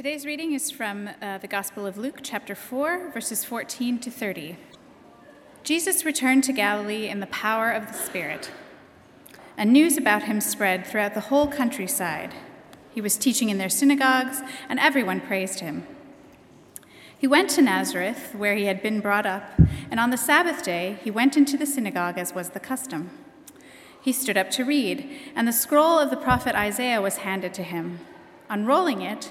Today's reading is from uh, the Gospel of Luke, chapter 4, verses 14 to 30. Jesus returned to Galilee in the power of the Spirit, and news about him spread throughout the whole countryside. He was teaching in their synagogues, and everyone praised him. He went to Nazareth, where he had been brought up, and on the Sabbath day he went into the synagogue as was the custom. He stood up to read, and the scroll of the prophet Isaiah was handed to him. Unrolling it,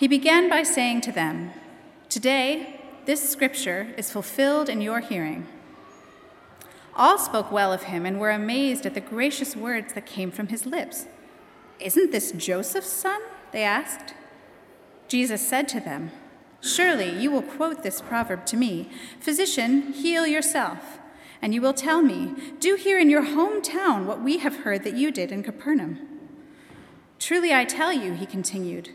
He began by saying to them, Today, this scripture is fulfilled in your hearing. All spoke well of him and were amazed at the gracious words that came from his lips. Isn't this Joseph's son? They asked. Jesus said to them, Surely you will quote this proverb to me Physician, heal yourself. And you will tell me, Do here in your hometown what we have heard that you did in Capernaum. Truly I tell you, he continued,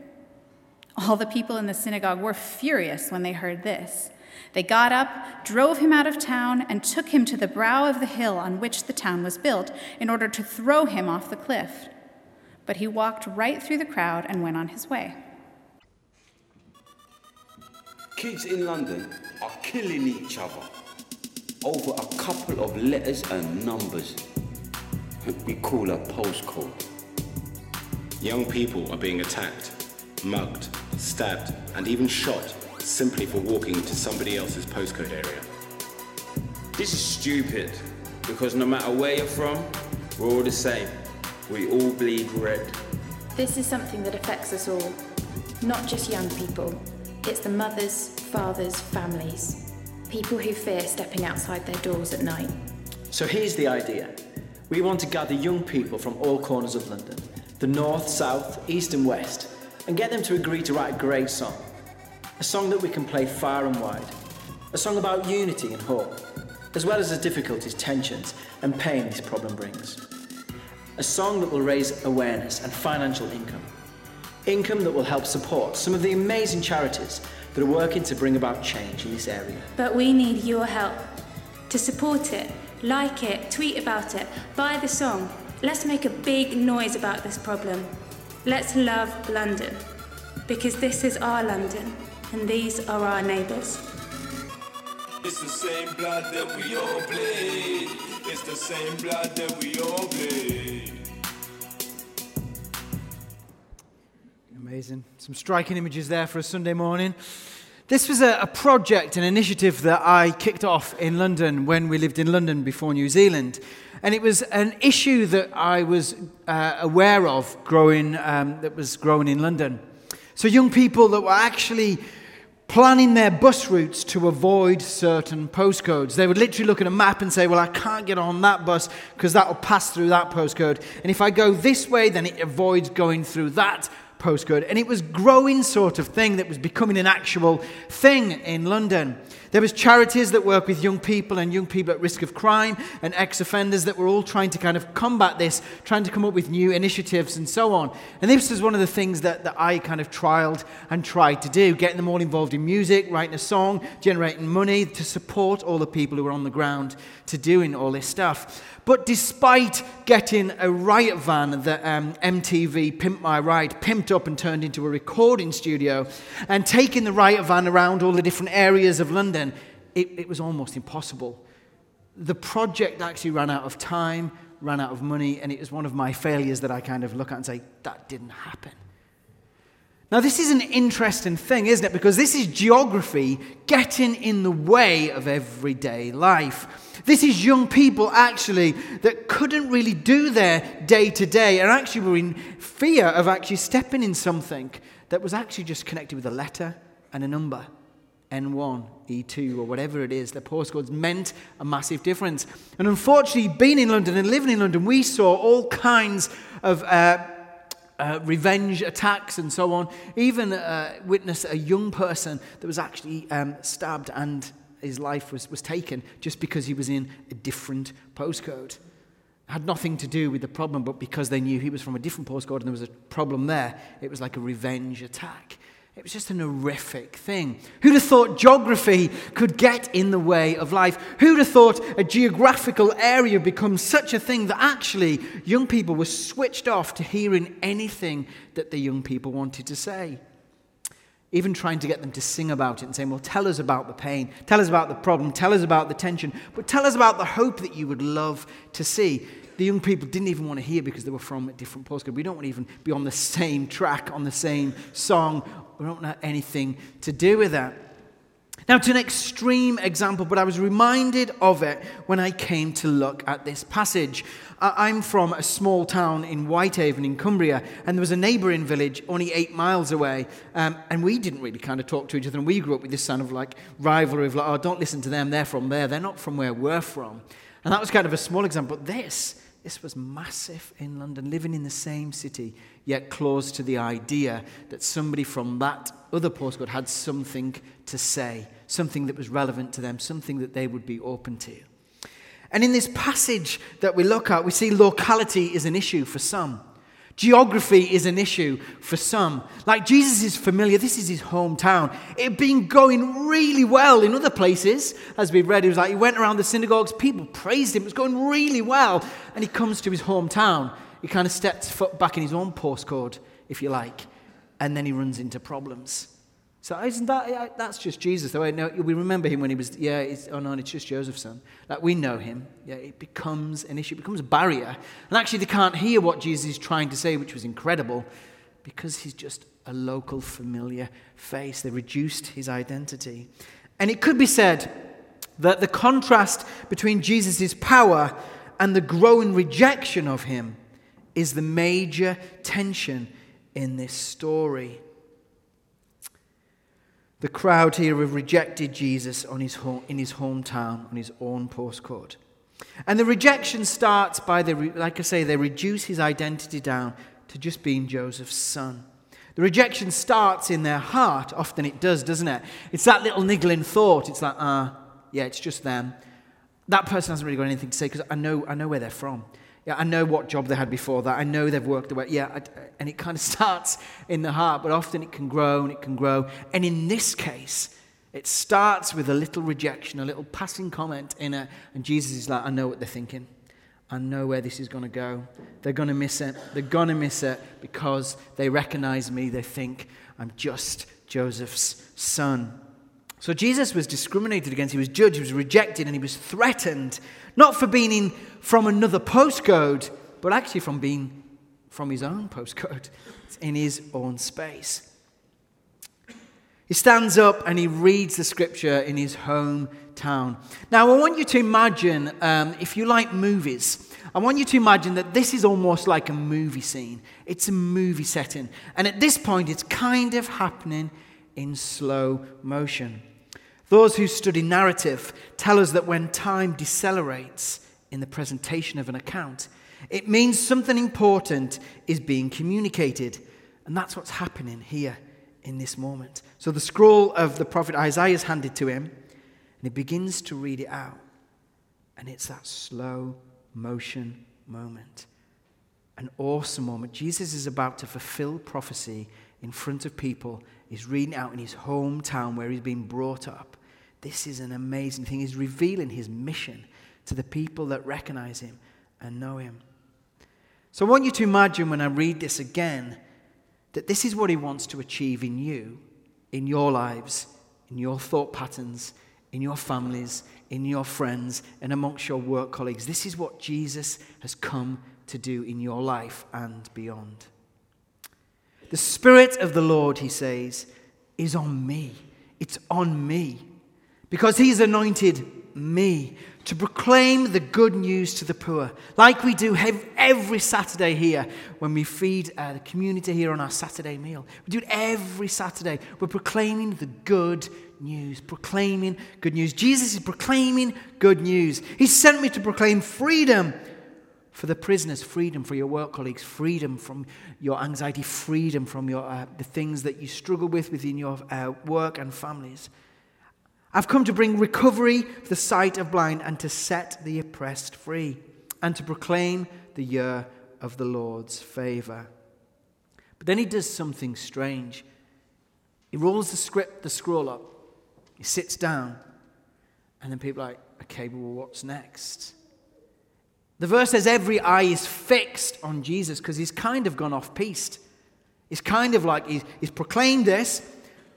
All the people in the synagogue were furious when they heard this. They got up, drove him out of town, and took him to the brow of the hill on which the town was built, in order to throw him off the cliff. But he walked right through the crowd and went on his way. Kids in London are killing each other over a couple of letters and numbers. We call a postcode. Young people are being attacked, mugged, stabbed, and even shot simply for walking to somebody else's postcode area. This is stupid because no matter where you're from, we're all the same. We all bleed red. This is something that affects us all, not just young people. It's the mothers, fathers, families, people who fear stepping outside their doors at night. So here's the idea we want to gather young people from all corners of London the north, south, east, and west and get them to agree to write a great song. A song that we can play far and wide. A song about unity and hope, as well as the difficulties, tensions, and pain this problem brings. A song that will raise awareness and financial income. Income that will help support some of the amazing charities that are working to bring about change in this area. But we need your help to support it, like it, tweet about it, buy the song. Let's make a big noise about this problem. Let's love London, because this is our London, and these are our neighbours. It's the same blood that we all bleed. It's the same blood that we all bleed. Amazing. Some striking images there for a Sunday morning. This was a, a, project, an initiative that I kicked off in London when we lived in London before New Zealand. And it was an issue that I was uh, aware of growing, um, that was growing in London. So, young people that were actually planning their bus routes to avoid certain postcodes. They would literally look at a map and say, Well, I can't get on that bus because that will pass through that postcode. And if I go this way, then it avoids going through that postcode. And it was growing sort of thing that was becoming an actual thing in London. There was charities that work with young people and young people at risk of crime and ex-offenders that were all trying to kind of combat this, trying to come up with new initiatives and so on. And this was one of the things that, that I kind of trialed and tried to do, getting them all involved in music, writing a song, generating money to support all the people who were on the ground to doing all this stuff. But despite getting a riot van that um, MTV Pimp My Ride pimped up and turned into a recording studio, and taking the riot van around all the different areas of London, it, it was almost impossible. The project actually ran out of time, ran out of money, and it was one of my failures that I kind of look at and say, that didn't happen. Now, this is an interesting thing, isn't it? Because this is geography getting in the way of everyday life. This is young people actually that couldn't really do their day to day and actually were in fear of actually stepping in something that was actually just connected with a letter and a number. N1, E2, or whatever it is, the postcodes meant a massive difference. And unfortunately, being in London and living in London, we saw all kinds of uh, uh, revenge attacks and so on. Even uh, witnessed a young person that was actually um, stabbed and his life was, was taken just because he was in a different postcode. It had nothing to do with the problem, but because they knew he was from a different postcode and there was a problem there, it was like a revenge attack. It was just an horrific thing. Who'd have thought geography could get in the way of life? Who'd have thought a geographical area becomes such a thing that actually young people were switched off to hearing anything that the young people wanted to say? Even trying to get them to sing about it and saying, Well, tell us about the pain, tell us about the problem, tell us about the tension, but tell us about the hope that you would love to see the young people didn't even want to hear because they were from a different postcode. We don't want to even be on the same track, on the same song. We don't want anything to do with that. Now, to an extreme example, but I was reminded of it when I came to look at this passage. I'm from a small town in Whitehaven in Cumbria, and there was a neighbouring village only eight miles away, um, and we didn't really kind of talk to each other. And we grew up with this kind of like rivalry of like, oh, don't listen to them, they're from there, they're not from where we're from. And that was kind of a small example. But this this was massive in London, living in the same city, yet close to the idea that somebody from that other postcode had something to say, something that was relevant to them, something that they would be open to. And in this passage that we look at, we see locality is an issue for some. Geography is an issue for some. Like Jesus is familiar, this is his hometown. It had been going really well in other places, as we've read. It was like he went around the synagogues, people praised him, it was going really well. And he comes to his hometown. He kind of steps foot back in his own postcode, if you like, and then he runs into problems. So isn't that that's just Jesus? Though we remember him when he was yeah. oh no, it's just Joseph's son. Like we know him. Yeah, it becomes an issue. It becomes a barrier, and actually they can't hear what Jesus is trying to say, which was incredible, because he's just a local familiar face. They reduced his identity, and it could be said that the contrast between Jesus' power and the growing rejection of him is the major tension in this story. The crowd here have rejected Jesus on his home, in his hometown, on his own postcode. And the rejection starts by, the, like I say, they reduce his identity down to just being Joseph's son. The rejection starts in their heart. Often it does, doesn't it? It's that little niggling thought. It's like, ah, uh, yeah, it's just them. That person hasn't really got anything to say because I know, I know where they're from. Yeah, I know what job they had before that. I know they've worked their way. Yeah, I, and it kind of starts in the heart, but often it can grow and it can grow. And in this case, it starts with a little rejection, a little passing comment in it. And Jesus is like, I know what they're thinking. I know where this is going to go. They're going to miss it. They're going to miss it because they recognize me. They think I'm just Joseph's son. So Jesus was discriminated against, he was judged, he was rejected, and he was threatened, not for being in, from another postcode, but actually from being from his own postcode, in his own space. He stands up and he reads the scripture in his hometown. Now, I want you to imagine, um, if you like movies, I want you to imagine that this is almost like a movie scene. It's a movie setting. And at this point, it's kind of happening in slow motion. Those who study narrative tell us that when time decelerates in the presentation of an account, it means something important is being communicated. And that's what's happening here in this moment. So the scroll of the prophet Isaiah is handed to him, and he begins to read it out. And it's that slow motion moment. An awesome moment. Jesus is about to fulfill prophecy in front of people. He's reading out in his hometown where he's been brought up. This is an amazing thing. He's revealing his mission to the people that recognize him and know him. So I want you to imagine when I read this again that this is what he wants to achieve in you, in your lives, in your thought patterns, in your families, in your friends, and amongst your work colleagues. This is what Jesus has come to do in your life and beyond. The Spirit of the Lord, he says, is on me. It's on me. Because he's anointed me to proclaim the good news to the poor, like we do every Saturday here when we feed uh, the community here on our Saturday meal. We do it every Saturday. We're proclaiming the good news, proclaiming good news. Jesus is proclaiming good news. He sent me to proclaim freedom for the prisoners, freedom for your work colleagues, freedom from your anxiety, freedom from your, uh, the things that you struggle with within your uh, work and families. I've come to bring recovery for the sight of blind and to set the oppressed free and to proclaim the year of the Lord's favor. But then he does something strange. He rolls the script, the scroll up, he sits down, and then people are like, okay, well, what's next? The verse says every eye is fixed on Jesus because he's kind of gone off piste. He's kind of like he's, he's proclaimed this,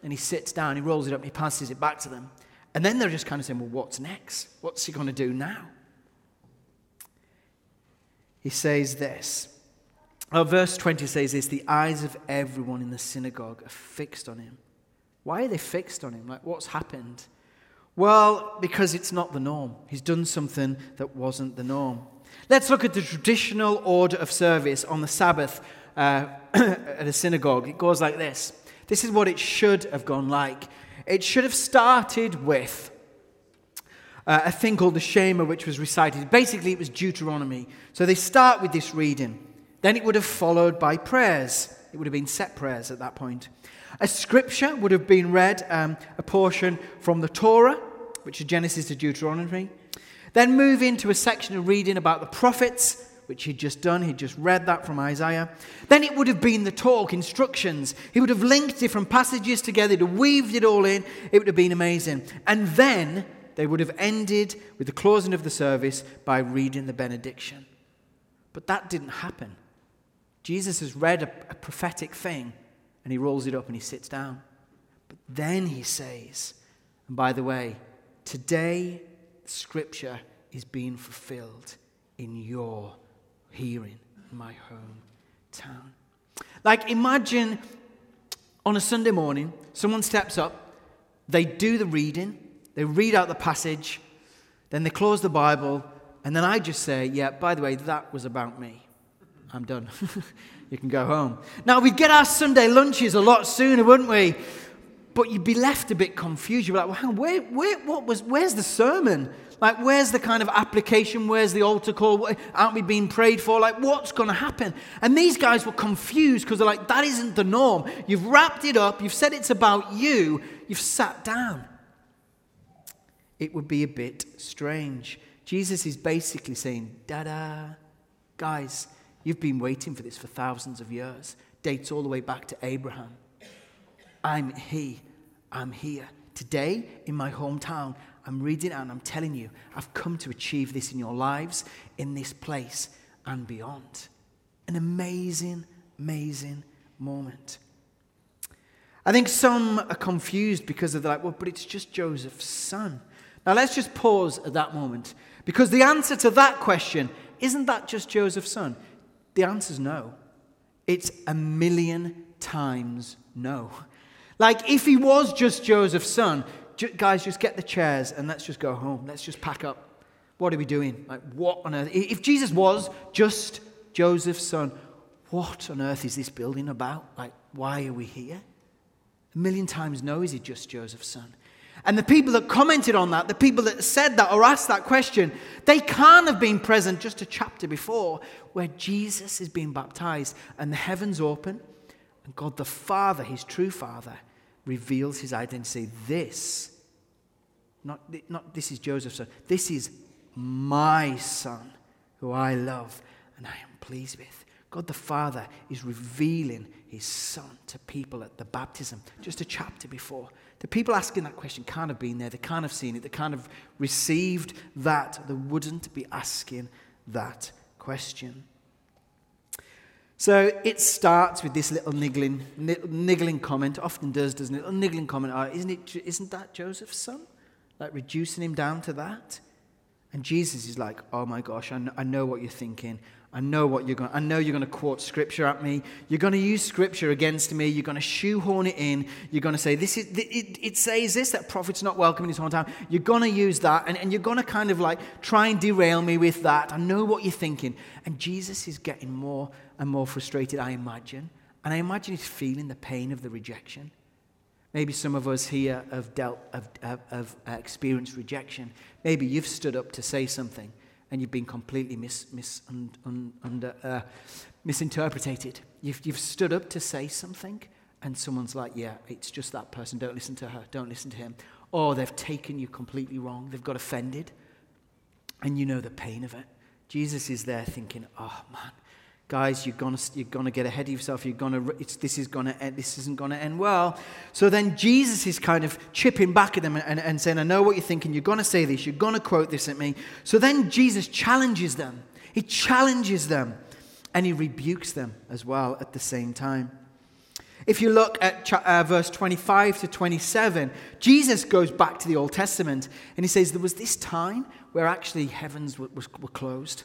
and he sits down, he rolls it up, he passes it back to them. And then they're just kind of saying, well, what's next? What's he going to do now? He says this. Oh, verse 20 says this the eyes of everyone in the synagogue are fixed on him. Why are they fixed on him? Like, what's happened? Well, because it's not the norm. He's done something that wasn't the norm. Let's look at the traditional order of service on the Sabbath uh, at a synagogue. It goes like this. This is what it should have gone like. It should have started with uh, a thing called the Shema, which was recited. Basically, it was Deuteronomy. So they start with this reading. Then it would have followed by prayers. It would have been set prayers at that point. A scripture would have been read, um, a portion from the Torah, which is Genesis to Deuteronomy. Then move into a section of reading about the prophets, which he'd just done. He'd just read that from Isaiah. Then it would have been the talk, instructions. He would have linked different passages together, he'd have weaved it all in. It would have been amazing. And then they would have ended with the closing of the service by reading the benediction. But that didn't happen. Jesus has read a, a prophetic thing and he rolls it up and he sits down. But then he says, and by the way, today scripture is being fulfilled in your hearing, in my hometown. Like, imagine on a Sunday morning, someone steps up, they do the reading, they read out the passage, then they close the Bible, and then I just say, Yeah, by the way, that was about me. I'm done. you can go home. Now, we'd get our Sunday lunches a lot sooner, wouldn't we? But you'd be left a bit confused. You'd be like, well, where, where, what was, where's the sermon? Like, where's the kind of application? Where's the altar call? Aren't we being prayed for? Like, what's going to happen? And these guys were confused because they're like, that isn't the norm. You've wrapped it up, you've said it's about you, you've sat down. It would be a bit strange. Jesus is basically saying, da da, guys, you've been waiting for this for thousands of years. Dates all the way back to Abraham. I'm He. I'm here. Today, in my hometown, I'm reading it and I'm telling you, I've come to achieve this in your lives, in this place, and beyond. An amazing, amazing moment. I think some are confused because of the like, well, but it's just Joseph's son. Now let's just pause at that moment because the answer to that question isn't that just Joseph's son? The answer is no. It's a million times no. Like, if he was just Joseph's son, guys, just get the chairs and let's just go home. Let's just pack up. What are we doing? Like, what on earth? If Jesus was just Joseph's son, what on earth is this building about? Like, why are we here? A million times no, is he just Joseph's son? And the people that commented on that, the people that said that or asked that question, they can't have been present just a chapter before where Jesus is being baptized and the heavens open and God the Father, his true Father, reveals his identity. This, not, not this is Joseph's son, this is my son who I love and I am pleased with. God the Father is revealing his son to people at the baptism, just a chapter before. The people asking that question can't have been there, they can't have seen it, they can't have received that, they wouldn't be asking that question. So it starts with this little niggling, niggling comment, often does, doesn't it? A niggling comment, oh, isn't, it, isn't that Joseph's son? Like reducing him down to that? And Jesus is like, oh my gosh, I know, I know what you're thinking. I know what you're going I know you're going to quote scripture at me. You're going to use scripture against me. You're going to shoehorn it in. You're going to say, this is, it, it says this, that prophet's not welcome in his hometown. You're going to use that. And, and you're going to kind of like try and derail me with that. I know what you're thinking. And Jesus is getting more and more frustrated, I imagine. And I imagine he's feeling the pain of the rejection. Maybe some of us here have dealt, have, have, have experienced rejection. Maybe you've stood up to say something and you've been completely mis, mis, un, un, under, uh, misinterpreted. You've, you've stood up to say something, and someone's like, Yeah, it's just that person. Don't listen to her. Don't listen to him. Or they've taken you completely wrong. They've got offended, and you know the pain of it. Jesus is there thinking, Oh, man, guys, you're gonna you're gonna get ahead of yourself. You're gonna this is gonna end, this isn't gonna end well. So then Jesus is kind of chipping back at them and, and saying, "I know what you're thinking. You're gonna say this. You're gonna quote this at me." So then Jesus challenges them. He challenges them, and he rebukes them as well at the same time. If you look at uh, verse 25 to 27, Jesus goes back to the Old Testament and he says, There was this time where actually heavens were, were closed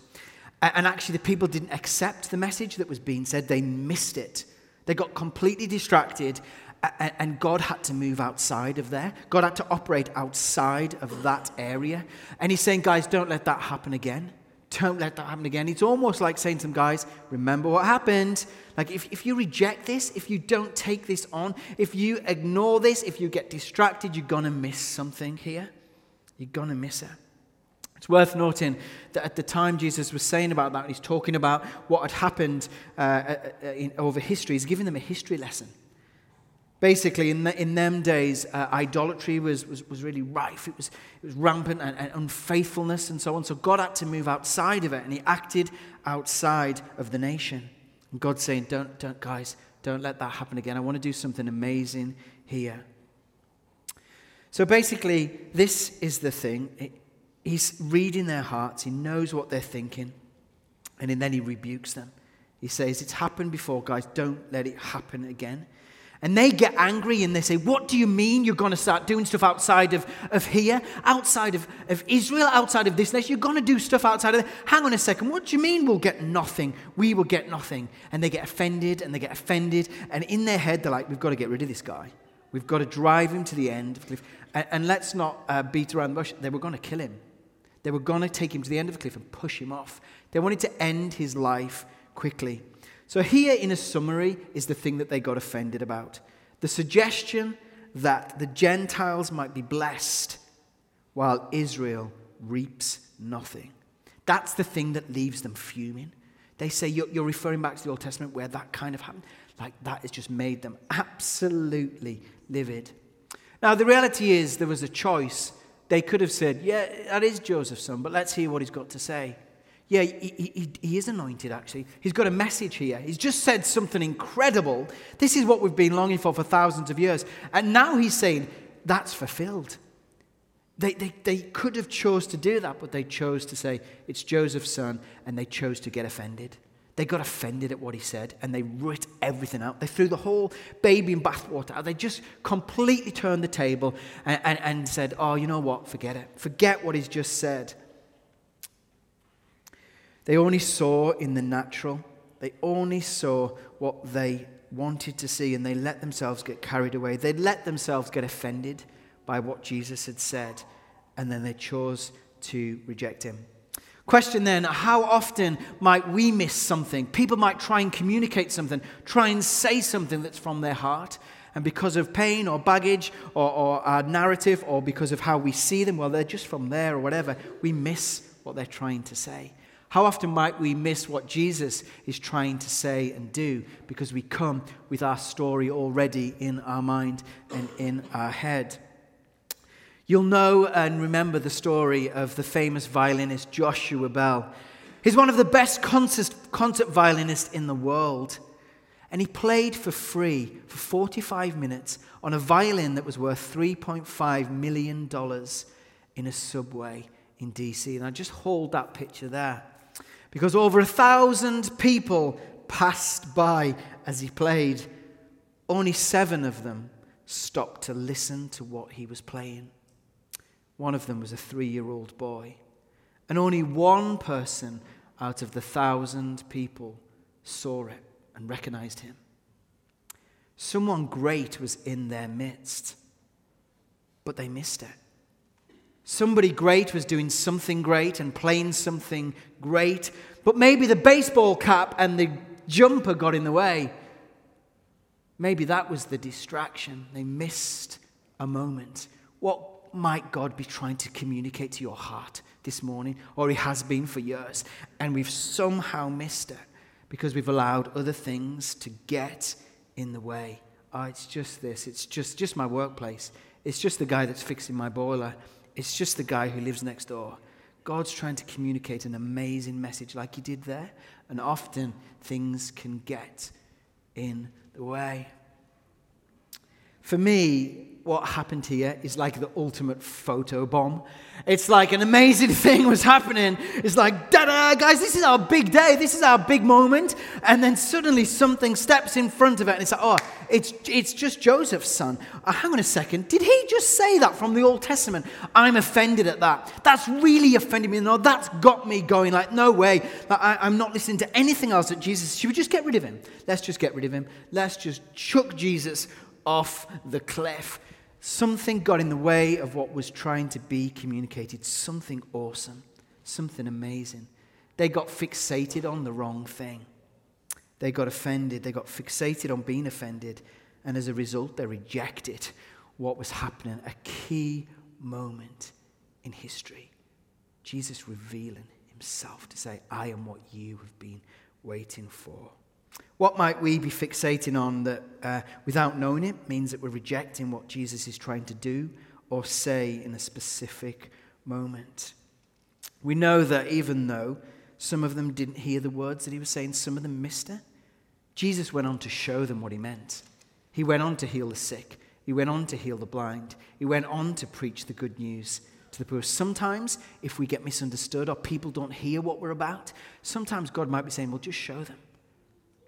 and actually, the people didn't accept the message that was being said, they missed it. They got completely distracted, and God had to move outside of there. God had to operate outside of that area. And He's saying, guys, don't let that happen again. Don't let that happen again. It's almost like saying to some guys, remember what happened. Like, if, if you reject this, if you don't take this on, if you ignore this, if you get distracted, you're going to miss something here. You're going to miss it. It's worth noting that at the time Jesus was saying about that, he's talking about what had happened uh, uh, uh, in, over history. He's giving them a history lesson. Basically, in, the, in them days, uh, idolatry was, was, was really rife. It was, it was rampant and, and unfaithfulness and so on. So God had to move outside of it, and he acted outside of the nation. And God's saying, don't, don't, guys, don't let that happen again. I want to do something amazing here. So basically, this is the thing. It, He's reading their hearts, he knows what they're thinking, and then he rebukes them. He says, It's happened before, guys, don't let it happen again. And they get angry and they say, What do you mean you're going to start doing stuff outside of, of here, outside of, of Israel, outside of this nation? You're going to do stuff outside of there. Hang on a second. What do you mean we'll get nothing? We will get nothing. And they get offended and they get offended. And in their head, they're like, We've got to get rid of this guy. We've got to drive him to the end. And, and let's not uh, beat around the bush. They were going to kill him. They were going to take him to the end of the cliff and push him off. They wanted to end his life quickly. So, here in a summary is the thing that they got offended about the suggestion that the Gentiles might be blessed while Israel reaps nothing. That's the thing that leaves them fuming. They say you're, you're referring back to the Old Testament where that kind of happened. Like that has just made them absolutely livid. Now, the reality is there was a choice they could have said, Yeah, that is Joseph's son, but let's hear what he's got to say. Yeah, he, he, he, is anointed, actually. He's got a message here. He's just said something incredible. This is what we've been longing for for thousands of years. And now he's saying, That's fulfilled. They, they, they could have chose to do that, but they chose to say, It's Joseph's son, and they chose to get offended. They got offended at what he said and they writ everything out. They threw the whole baby in bathwater out. They just completely turned the table and, and, and said, Oh, you know what? Forget it. Forget what he's just said. They only saw in the natural, they only saw what they wanted to see and they let themselves get carried away. They let themselves get offended by what Jesus had said and then they chose to reject him. Question then how often might we miss something? People might try and communicate something, try and say something that's from their heart. And because of pain or baggage or, or our narrative or because of how we see them, well, they're just from there or whatever, we miss what they're trying to say. How often might we miss what Jesus is trying to say and do because we come with our story already in our mind and in our head? You'll know and remember the story of the famous violinist Joshua Bell. He's one of the best concert, concert violinists in the world. And he played for free for 45 minutes on a violin that was worth $3.5 million in a subway in DC. And I just hold that picture there because over a thousand people passed by as he played. Only seven of them stopped to listen to what he was playing. One of them was a three year old boy. And only one person out of the thousand people saw it and recognized him. Someone great was in their midst, but they missed it. Somebody great was doing something great and playing something great, but maybe the baseball cap and the jumper got in the way. Maybe that was the distraction. They missed a moment. What might God be trying to communicate to your heart this morning, or He has been for years, and we've somehow missed it because we've allowed other things to get in the way. Oh, it's just this. It's just, just my workplace. It's just the guy that's fixing my boiler. It's just the guy who lives next door. God's trying to communicate an amazing message like he did there, and often things can get in the way. For me, what happened here is like the ultimate photo bomb. It's like an amazing thing was happening. It's like, da da, guys, this is our big day. This is our big moment. And then suddenly something steps in front of it, and it's like, oh, it's, it's just Joseph's son. Uh, hang on a second. Did he just say that from the Old Testament? I'm offended at that. That's really offended me. No, that's got me going, like, no way. I, I'm not listening to anything else that Jesus. Should we just get rid of him? Let's just get rid of him. Let's just chuck Jesus off the cliff. Something got in the way of what was trying to be communicated. Something awesome, something amazing. They got fixated on the wrong thing. They got offended. They got fixated on being offended. And as a result, they rejected what was happening. A key moment in history. Jesus revealing himself to say, I am what you have been waiting for. What might we be fixating on that, uh, without knowing it, means that we're rejecting what Jesus is trying to do or say in a specific moment? We know that even though some of them didn't hear the words that he was saying, some of them missed it, Jesus went on to show them what he meant. He went on to heal the sick, he went on to heal the blind, he went on to preach the good news to the poor. Sometimes, if we get misunderstood or people don't hear what we're about, sometimes God might be saying, Well, just show them.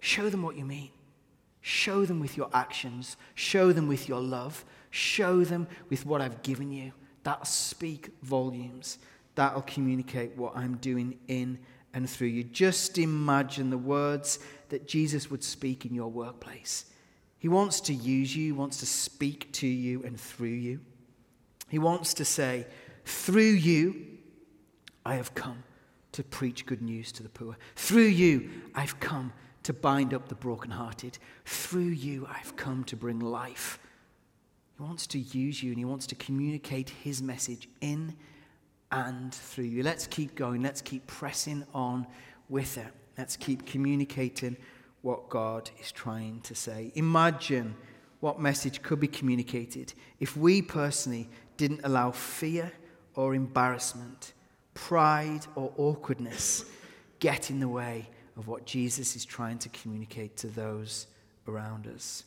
Show them what you mean. Show them with your actions. Show them with your love. Show them with what I've given you. That'll speak volumes. That'll communicate what I'm doing in and through you. Just imagine the words that Jesus would speak in your workplace. He wants to use you, he wants to speak to you and through you. He wants to say, Through you, I have come to preach good news to the poor. Through you, I've come to bind up the brokenhearted. Through you, I've come to bring life. He wants to use you and he wants to communicate his message in and through you. Let's keep going. Let's keep pressing on with it. Let's keep communicating what God is trying to say. Imagine what message could be communicated if we personally didn't allow fear or embarrassment, pride or awkwardness get in the way of what Jesus is trying to communicate to those around us.